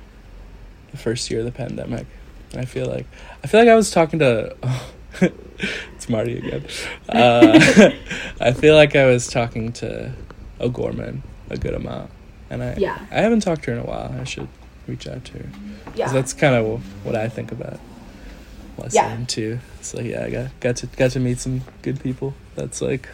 the first year of the pandemic. And I feel like I feel like I was talking to it's Marty again. Uh, I feel like I was talking to O'Gorman a good amount, and I Yeah. I haven't talked to her in a while. I should reach out to her. yeah, that's kind of what I think about Wesleyan Yeah. too. So yeah, I got got to got to meet some good people. That's like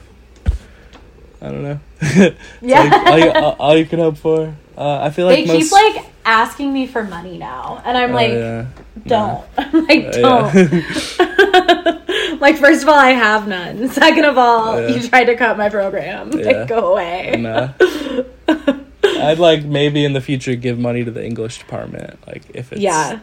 I don't know. Yeah. like all, you, all, all you can hope for. Uh, I feel like they most. keep like asking me for money now, and I'm Oh, like, yeah. don't, I'm like Uh, don't. yeah. like first of all, I have none. Second of all, Yeah. you tried to cut my program. Yeah. Like go away. Nah. I'd like maybe in the future give money to the English department, like if it's yeah,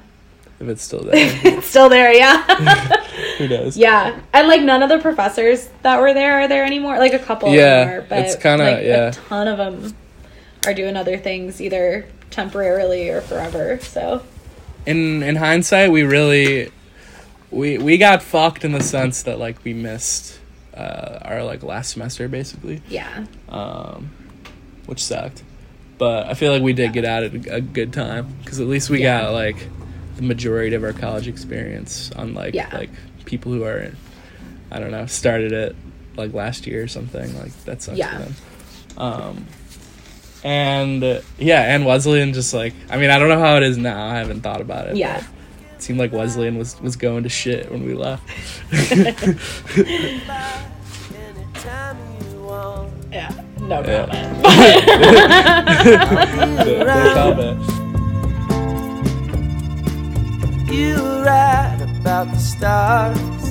if it's still there. it's still there. Yeah. Who knows? Yeah, and like none of the professors that were there are there anymore. Like a couple, Yeah, of are, but it's kinda- like, yeah. a ton of them are doing other things, either temporarily or forever. So in in hindsight, we really we we got fucked in the sense that like we missed uh, our like last semester basically, yeah, um, which sucked. But I feel like we did get out at a, a good time because at least we Yeah. got like the majority of our college experience, unlike Yeah. like people who are I don't know started it like last year or something. Like that sucks Yeah. for them. Um, and uh, yeah, and Wesleyan just like I mean I don't know how it is now. I haven't thought about it. yeah, It seemed like Wesleyan was was going to shit when we left. Anytime you want. yeah. No Yeah. comment. No- no comment. You write about the stars.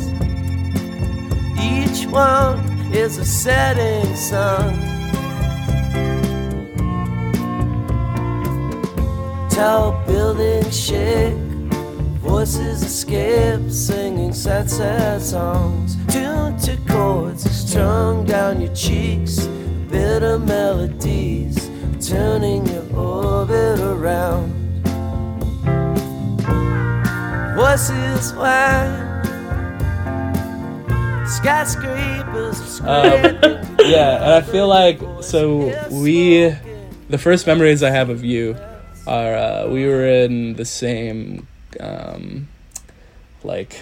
Each one is a setting sun. Tall buildings shake, voices escape, singing sad, sad songs. Tuned to chords, strung down your cheeks, bitter melodies, turning your orbit around. Voices wide, skyscrapers Um, yeah, and I feel like so we, the first memories I have of you are uh, we were in the same, um, like,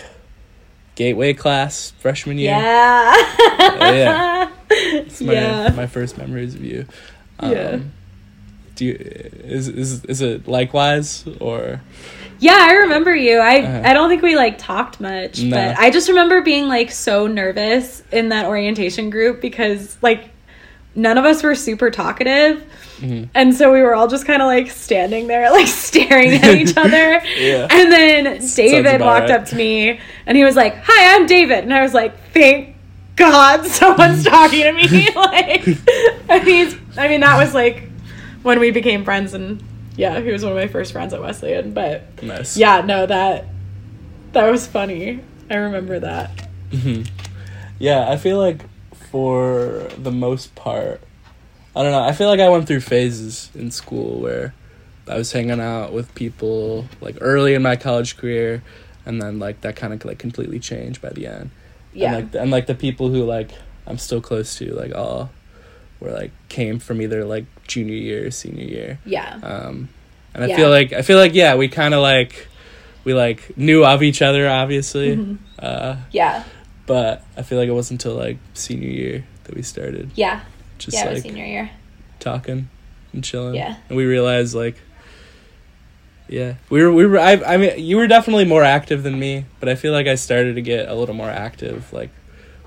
gateway class freshman year. Yeah. yeah. It's my, yeah. my first memories of you. Um, Yeah. Do you is is is it likewise or Yeah, I remember you. I Uh-huh. I don't think we like talked much, No. but I just remember being like so nervous in that orientation group because like none of us were super talkative. Mm-hmm. And so we were all just kind of like standing there, like staring at each other. Yeah. And then David walked right. up to me and he was like, Hi, I'm David. And I was like, Thank God someone's talking to me. like, I mean, I mean, that was like when we became friends. And yeah, he was one of my first friends at Wesleyan. But nice? yeah, no, that that was funny. I remember that. Mm-hmm. Yeah, I feel like for the most part, I don't know. I feel like I went through phases in school where I was hanging out with people like early in my college career, and then like that kind of like completely changed by the end. Yeah. and like, and like the people who like I'm still close to, like all were like came from either like junior year or senior year. yeah. Um, and I Yeah. feel like I feel like yeah, we kind of like we like knew of each other obviously. Mm-hmm. Uh, Yeah. but I feel like it wasn't until like senior year that we started Yeah. just yeah, like senior year. talking and chilling. Yeah. and we realized like, yeah, we were we were. I I mean, you were definitely more active than me, but I feel like I started to get a little more active like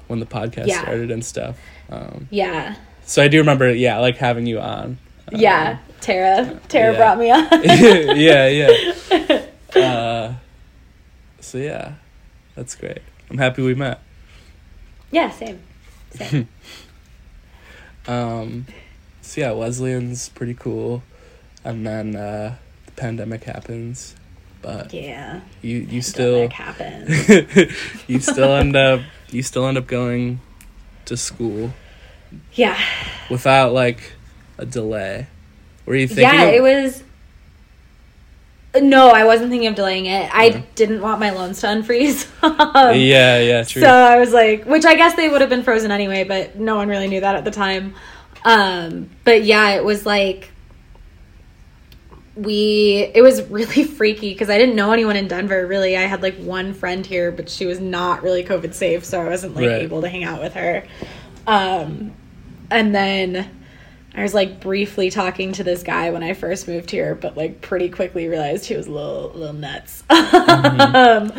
when the podcast Yeah. started and stuff. Um, Yeah. So I do remember, yeah, like having you on. Um, Yeah. Tara. Tara yeah. brought me on. yeah, yeah. Uh, so yeah, that's great. I'm happy we met. yeah, same. Same. Um, so yeah, Wesleyan's pretty cool, and then uh, the pandemic happens, but yeah. you you still happened. you still end up you still end up going to school yeah. without like a delay. Were you thinking? Yeah, of- it was. No, I wasn't thinking of delaying it. I Yeah. didn't want my loans to unfreeze. Um, Yeah, yeah, true. So I was like, which I guess they would have been frozen anyway, but no one really knew that at the time. Um, but yeah, it was like we it was really freaky because I didn't know anyone in Denver really. I had like one friend here, but she was not really COVID safe, so I wasn't like Right. able to hang out with her. Um, and then I was like briefly talking to this guy when I first moved here, but like pretty quickly realized he was a little little nuts. um,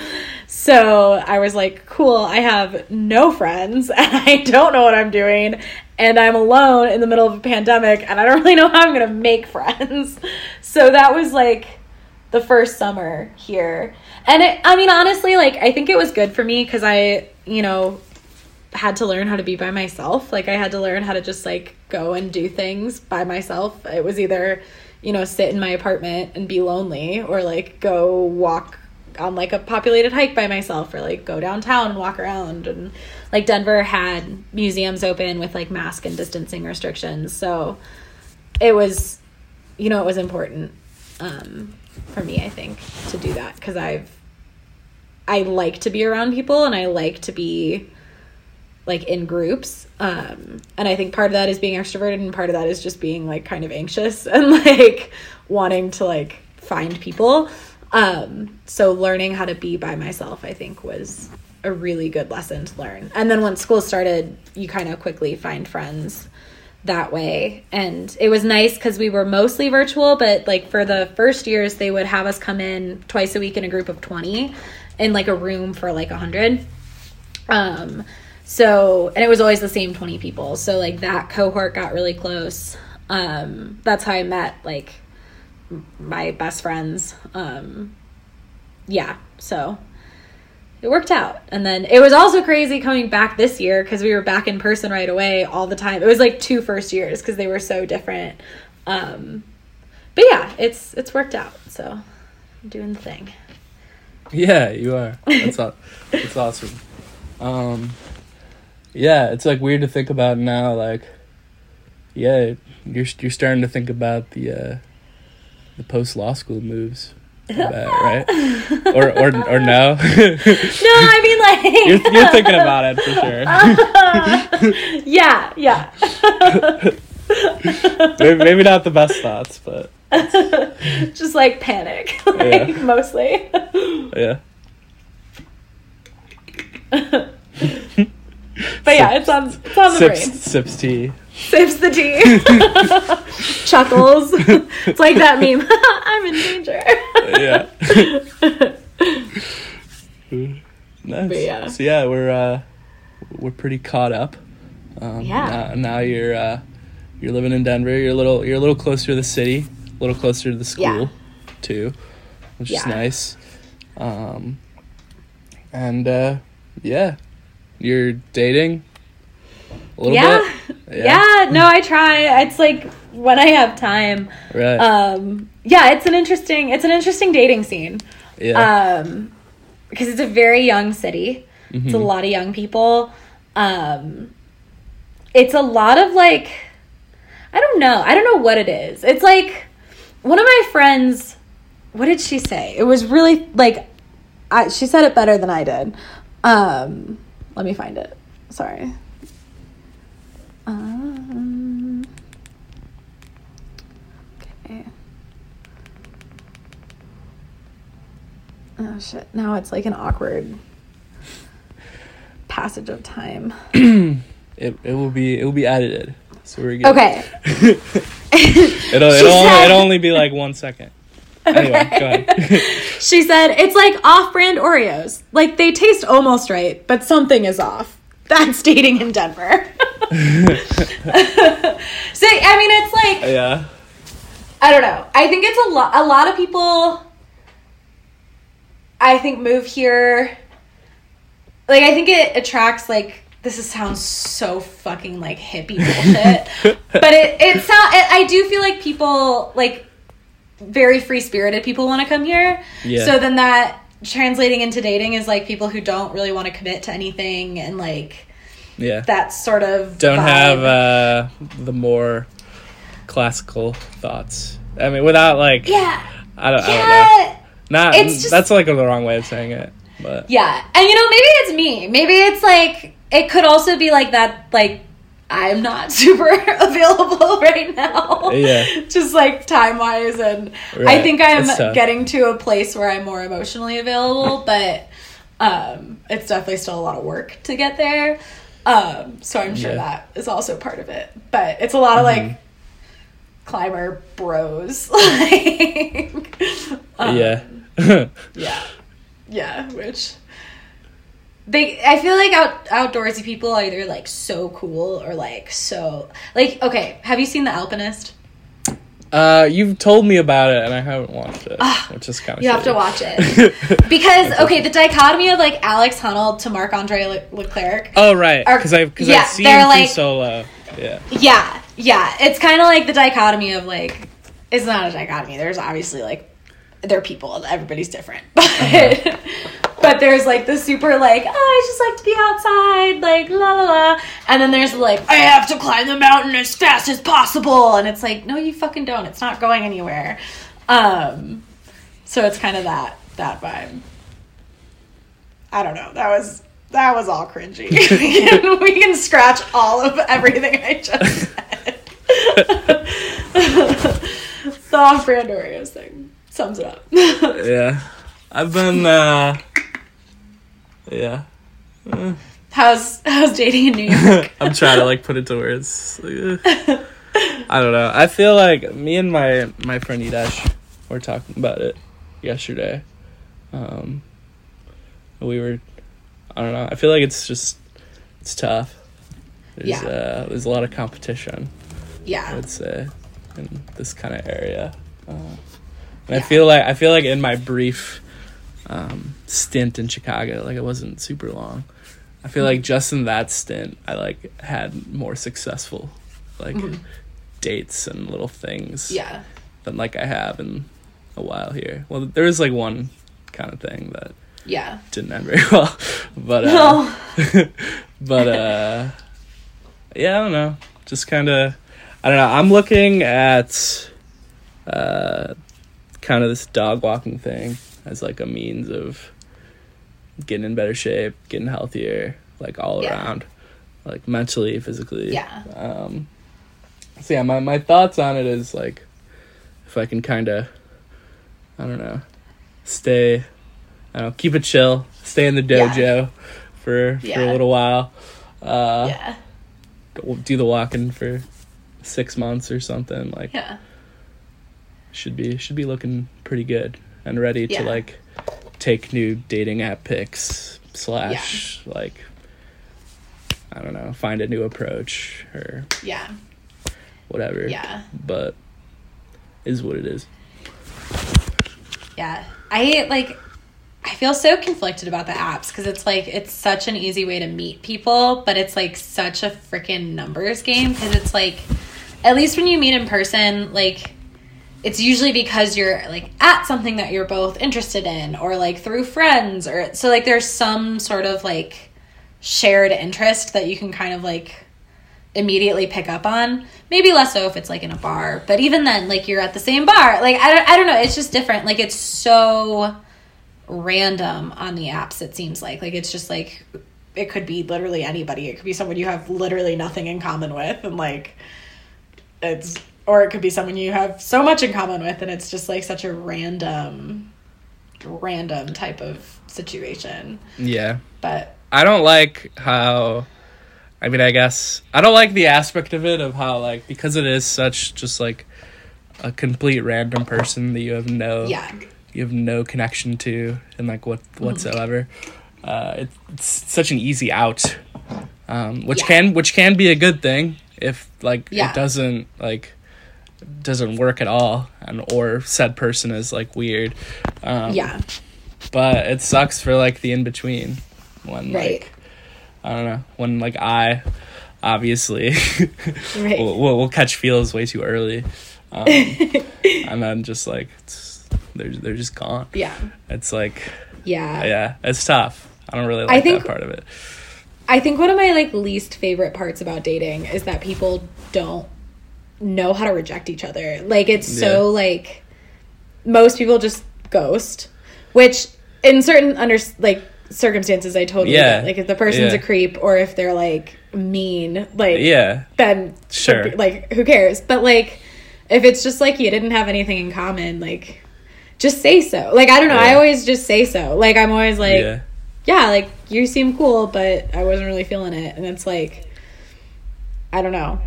so I was like, cool, I have no friends and I don't know what I'm doing and I'm alone in the middle of a pandemic and I don't really know how I'm to make friends. So that was like the first summer here. And it, I mean honestly, like I think it was good for me cuz I, you know, had to learn how to be by myself. Like I had to learn how to just like go and do things by myself. It was either, you know, sit in my apartment and be lonely or like go walk on like a populated hike by myself or like go downtown and walk around and like Denver had museums open with like mask and distancing restrictions. So it was you know, it was important um for me I think to do that cuz I've I like to be around people and I like to be like in groups um and i think part of that is being extroverted and part of that is just being like kind of anxious and like wanting to like find people. Um so learning how to be by myself i think was a really good lesson to learn. And then once school started you kind of quickly find friends that way. And it was nice because we were mostly virtual but like for the first years they would have us come in twice a week in a group of 20 in like a room for like 100 um so and it was always the same 20 people. So like that cohort got really close. Um that's how i met like my best friends. Um yeah so it worked out. And then it was also crazy coming back this year because we were back in person right away all the time. It was like two first years because they were so different. Um but yeah it's it's worked out. So i'm doing the thing. Yeah, you are. That's that's awesome. Um, yeah, it's like weird to think about now. Like, yeah, you're you're starting to think about the uh, the post law school moves, right? Or or or no? No, I mean like you're you're thinking about it for sure. yeah, yeah. maybe, maybe not the best thoughts, but Just like panic, like Yeah. mostly. yeah. But yeah, it's on it's on the Sips brain. sips tea. Sips the tea. Chuckles. it's like that meme. I'm in danger. Yeah. nice. But yeah. So yeah, we're uh, we're pretty caught up. Um, Yeah. Now, now you're uh, you're living in Denver. You're a little you're a little closer to the city, a little closer to the school, Yeah. too, which is nice. Um, and uh, yeah, you're dating a little Yeah. bit. yeah. yeah. no, I try. It's like when I have time. Right. Um yeah, it's an interesting it's an interesting dating scene. yeah. Um because it's a very young city. It's a Mhm. lot of young people. Um it's a lot of like I don't know. I don't know what it is. It's like one of my friends what did she say? It was really like I, she said it better than I did. Um let me find it. Sorry. Um, okay. Oh shit! Now it's like an awkward passage of time. It, it will be it will be edited. So we're good. Okay. It'll it'll said- it'll only be like one second. Anyway, go. She said it's like off-brand Oreos. Like they taste almost right, but something is off. That's dating in Denver. so I mean, it's like yeah. I don't know. I think it's a lot. A lot of people, I think, move here. Like, I think it attracts like this. Is, sounds so fucking like hippie bullshit, but it it sound. It, I do feel like people like very free spirited people want to come here. Yeah. So then that translating into dating is like people who don't really want to commit to anything and like Yeah. that sort of don't vibe. have uh, the more classical thoughts. I mean, without like, yeah I don't, I don't know. Not It's just- that's like the wrong way of saying it, but Yeah. And you know, maybe it's me. Maybe it's like it could also be like that like I'm not super available right now. Yeah. Just like time wise and I think I'm getting to a place where I'm more emotionally available, but um it's definitely still a lot of work to get there. Um so I'm sure Yeah. that is also part of it. But it's a lot of Mm-hmm. like climber bros like um, yeah, yeah. Yeah, which they I feel like out outdoorsy people are either like so cool or like so like okay, have you seen The Alpinist? uh, you've told me about it and I haven't watched it, which is kind of Ah, You have to watch it. Because okay, the dichotomy of like Alex Honnold to Marc Andre Le- Leclerc. oh right, because I've because yeah, I've seen they're like- Solo. Yeah, Yeah, yeah. It's kind of like the dichotomy of like it's not a dichotomy. There's obviously like they're people. Everybody's different, but but there's like the super like oh, I just like to be outside, like la la la, and then there's like I have to climb the mountain as fast as possible, and it's like no, you fucking don't. It's not going anywhere. Um, so it's kind of that that vibe. I don't know. That was that was all cringy. we, can, we can scratch all of everything I just said. the off-brand Oreos thing sums it up. yeah. I've been uh, yeah. how's how's dating in New York? I'm trying to like put it to words. I don't know. I feel like me and my my friend Idash were talking about it yesterday. Um, we were, I don't know. I feel like it's just it's tough. There's Yeah. uh, there's a lot of competition. Yeah. I would say in this kind of area. Uh, and I feel like I feel like in my brief um, stint in Chicago, like it wasn't super long. I feel like just in that stint, I like had more successful like dates and little things yeah, than like I have in a while here. Well, there was like one kind of thing that Yeah. didn't end very well. But uh, No. but uh, yeah, I don't know. Just kind of, I don't know. I'm looking at uh, kind of this dog walking thing as like a means of getting in better shape, getting healthier, like all Yeah. around, like mentally, physically. Yeah. Um, so yeah, my my thoughts on it is like, if I can kind of, I don't know, stay, I don't know, keep it chill, stay in the Yeah. dojo for for Yeah. a little while, uh, yeah. do the walking for six months or something. Like Yeah. Should be should be looking pretty good and ready Yeah. to like take new dating app pics slash like I don't know, find a new approach or Yeah. whatever. Yeah. But is what it is. Yeah. I like I feel so conflicted about the apps because it's like it's such an easy way to meet people, but it's like such a freaking numbers game because it's like at least when you meet in person, like it's usually because you're like at something that you're both interested in or like through friends or so like there's some sort of like shared interest that you can kind of like immediately pick up on. Maybe less so if it's like in a bar, but even then, like you're at the same bar. Like I don't, I don't know. It's just different. Like it's so random on the apps. It seems like like it's just like it could be literally anybody. It could be someone you have literally nothing in common with, and like it's or it could be someone you have so much in common with, and it's just like such a random, random type of situation. Yeah. But I don't like how I mean I guess I don't like the aspect of it of how like because it is such just like a complete random person that you have no yeah, you have no connection to and like what Mm-hmm. whatsoever. Uh, it, it's such an easy out, um, which Yeah. can which can be a good thing if like Yeah. it doesn't like doesn't work at all and or said person is like weird. Um, yeah, but it sucks for like the in between when Right. like I don't know when like I obviously right. we'll, will will catch feels way too early, um, and then just like it's, they're they're just gone. yeah, It's like yeah. yeah, it's tough. I don't really like think- that part of it. I think one of my like least favorite parts about dating is that people don't know how to reject each other. Like it's so like most people just ghost, which in certain under like circumstances I totally Yeah. get. Like if the person's Yeah. a creep or if they're like mean, like Yeah, then Sure. like who cares? But like if it's just like you didn't have anything in common, like just say so. Like I don't know, I always just say so. Like I'm always like yeah, yeah, like you seem cool, but I wasn't really feeling it. And it's like, I don't know.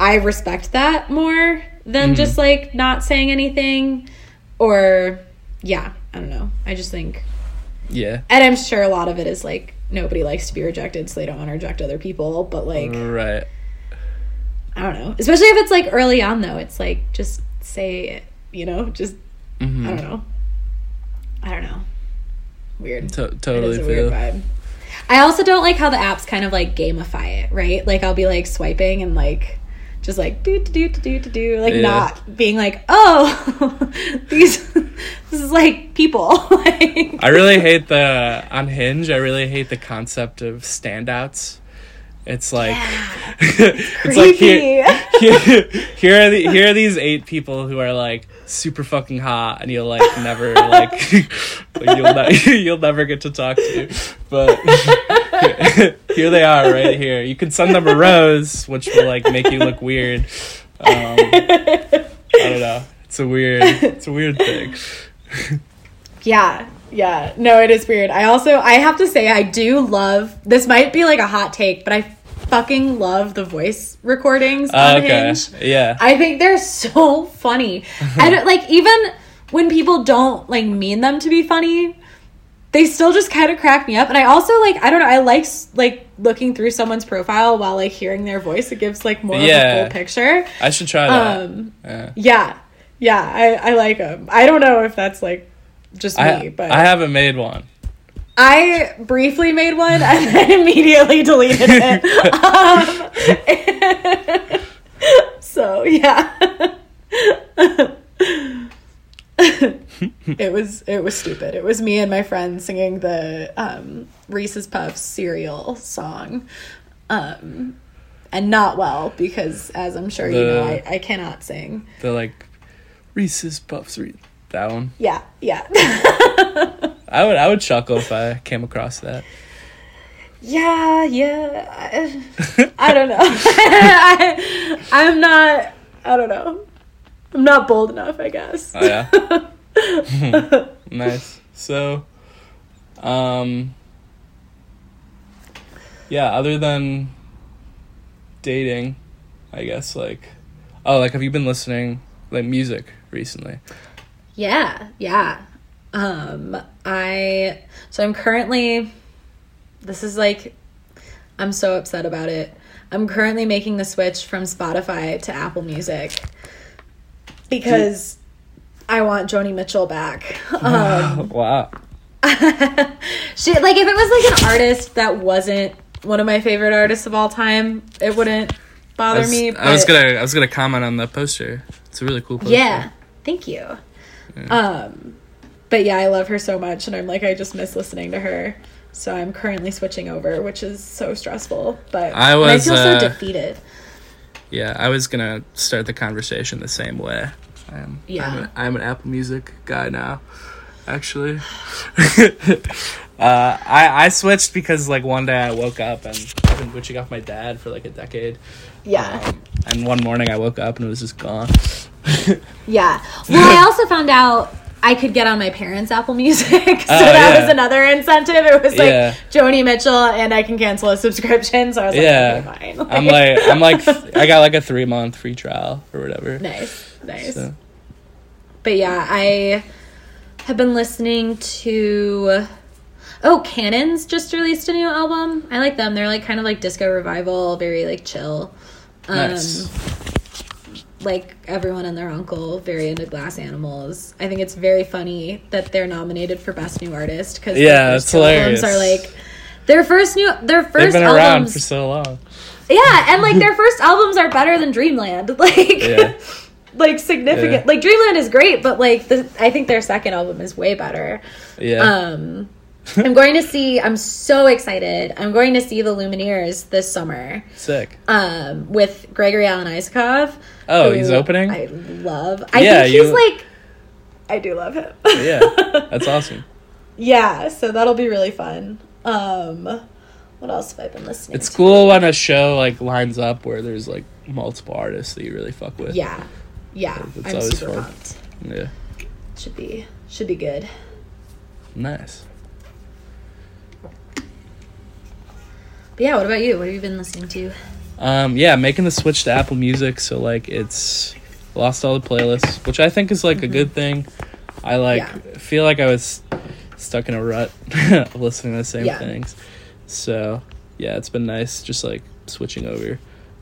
I respect that more than Mm-hmm. just like not saying anything or, yeah, I don't know. I just think, yeah. and I'm sure a lot of it is like nobody likes to be rejected, so they don't want to reject other people. But like, Right. I don't know. Especially if it's like early on, though, it's like just say it, you know? Just, Mhm. I don't know. I don't know. Weird. To- totally feel. weird vibe. I also don't like how the apps kind of like gamify it, right? Like I'll be like swiping and like just like do do do do do do like Yeah. not being like oh these this is like people like I really hate the on Hinge. I really hate the concept of standouts. It's like it's like here, here, here are the, here are these eight people who are like super fucking hot, and you'll like never like you'll ne- you'll never get to talk to. But here they are, right here. You can send them a rose, which will like make you look weird. Um, I don't know. It's a weird. It's a weird thing. Yeah, yeah. No, it is weird. I also I have to say I do love this might be like a hot take, but I fucking love the voice recordings on Uh, okay. Hinge. Yeah. I think they're so funny. I don't like even when people don't like mean them to be funny, they still just kind of crack me up. And I also like I don't know, I like like looking through someone's profile while like hearing their voice. It gives like more of a full picture. I should try that. Um Yeah. yeah. Yeah, I I like them. I don't know if that's like just me, but I haven't made one. I briefly made one and then immediately deleted it. um, so yeah. it was it was stupid. It was me and my friend singing the um, Reese's Puffs cereal song, um, and not well because, as I'm sure you know, I, I cannot sing. The like Reese's Puffs. Re- that one. Yeah, yeah, I would I would chuckle if I came across that. yeah, yeah. I, I don't know. I, I'm not. I don't know. I'm not bold enough, I guess. Oh yeah. nice. So, um, yeah. Other than dating, I guess like, oh, like have you been listening like music recently? Yeah, yeah. Um I so I'm currently this is like I'm so upset about it. I'm currently making the switch from Spotify to Apple Music because I want Joni Mitchell back. Um wow. she like if it was like an artist that wasn't one of my favorite artists of all time, it wouldn't I bother was, me. I was gonna I was gonna comment on the poster. It's a really cool poster. Yeah. Thank you. Um but yeah, I love her so much and I'm like I just miss listening to her. So I'm currently switching over, which is so stressful. But I was, I feel uh, so defeated. Yeah, I was gonna start the conversation the same way. I'm, Yeah. I'm, a, I'm an Apple Music guy now, actually. uh, I I switched because like one day I woke up and I've been switching off my dad for like a decade. Yeah. Um, and one morning I woke up and it was just gone. Yeah. Well, I also found out I could get on my parents' Apple Music, so Oh, that yeah. was another incentive. It was like Yeah. Joni Mitchell, and I can cancel a subscription. So I was like, yeah, okay, fine. I'm like I'm like I got like a three month free trial or whatever. nice, nice. So, But yeah, I have been listening to. Oh, Cannons just released a new album. I like them. They're like kind of like disco revival, very like chill. Um, nice. Like everyone and their uncle, very into Glass Animals. I think it's very funny that they're nominated for Best New Artist because Yeah, it's hilarious. Albums are like their first new, their They've first been albums. around for so long. yeah, and like their first albums are better than Dreamland. Like, Yeah. like significant. Yeah. Like Dreamland is great, but like the, I think their second album is way better. Yeah. Um, I'm going to see. I'm so excited. I'm going to see the Lumineers this summer. Sick. Um, with Gregory Alan Isakov. Oh, he's opening? I love. I Yeah, think he's you- like. I do love him. Yeah, that's awesome. yeah, so that'll be really fun. Um, what else have I been listening? To? It's to? cool when a show like lines up where there's like multiple artists that you really fuck with. Yeah, yeah. It's I'm always super fun. pumped. Yeah. Should be should be good. Nice. But yeah, what about you? What have you been listening to? Um, yeah, making the switch to Apple Music, so like it's lost all the playlists, which I think is like a good thing. I like Mm-hmm. Yeah. feel like I was stuck in a rut of listening to the same Yeah. things. So yeah, it's been nice just like switching over.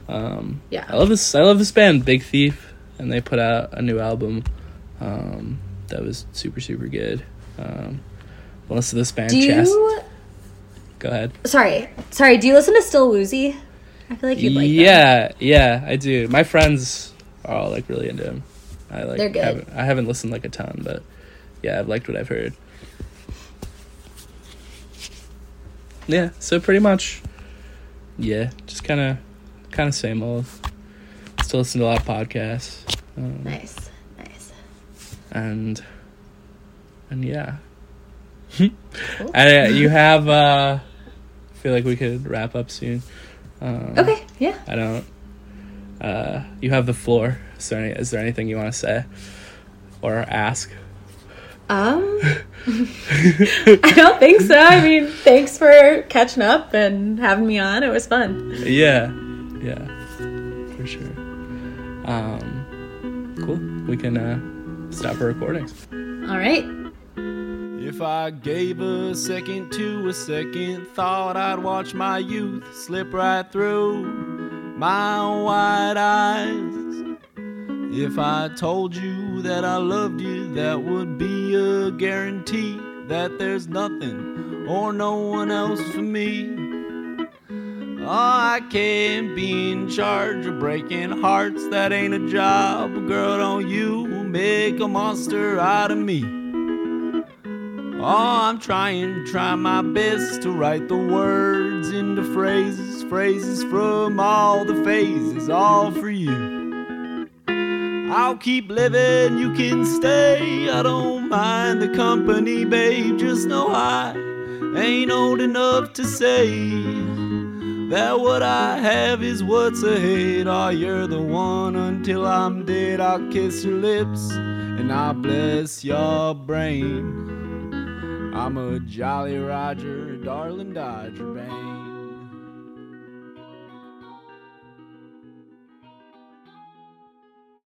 Um, Yeah. I love this. I love this band, Big Thief, and they put out a new album um, that was super super good. Um, listen to this band. Do you? Go ahead. Sorry, sorry. Do you listen to Still Woozy? I feel like you'd like them. yeah, yeah, I do. My friends are all like really into him. I like. They're good. Haven't, I haven't listened like a ton, but yeah, I've liked what I've heard. Yeah, so pretty much, yeah, just kind of, kind of same old. Still listen to a lot of podcasts, um, Nice, nice. and and yeah. and uh, you have. uh I feel like we could wrap up soon. Um, Okay, yeah. I don't. Uh, you have the floor. Is there, any, is there anything you want to say or ask? Um, I don't think so. I mean, thanks for catching up and having me on. It was fun. Yeah, yeah, for sure. Um, cool. We can uh, stop our recordings. All right. If I gave a second to a second thought, I'd watch my youth slip right through my wide eyes. If I told you that I loved you, that would be a guarantee that there's nothing or no one else for me. Oh, I can't be in charge of breaking hearts, that ain't a job. Girl, don't you make a monster out of me. Oh, I'm trying, try my best to write the words into phrases, phrases from all the phases, all for you. I'll keep living, you can stay. I don't mind the company, babe. Just know I ain't old enough to say that what I have is what's ahead. Oh, you're the one until I'm dead. I'll kiss your lips and I'll bless your brain. I'm a Jolly Roger, darling Dodger Bane.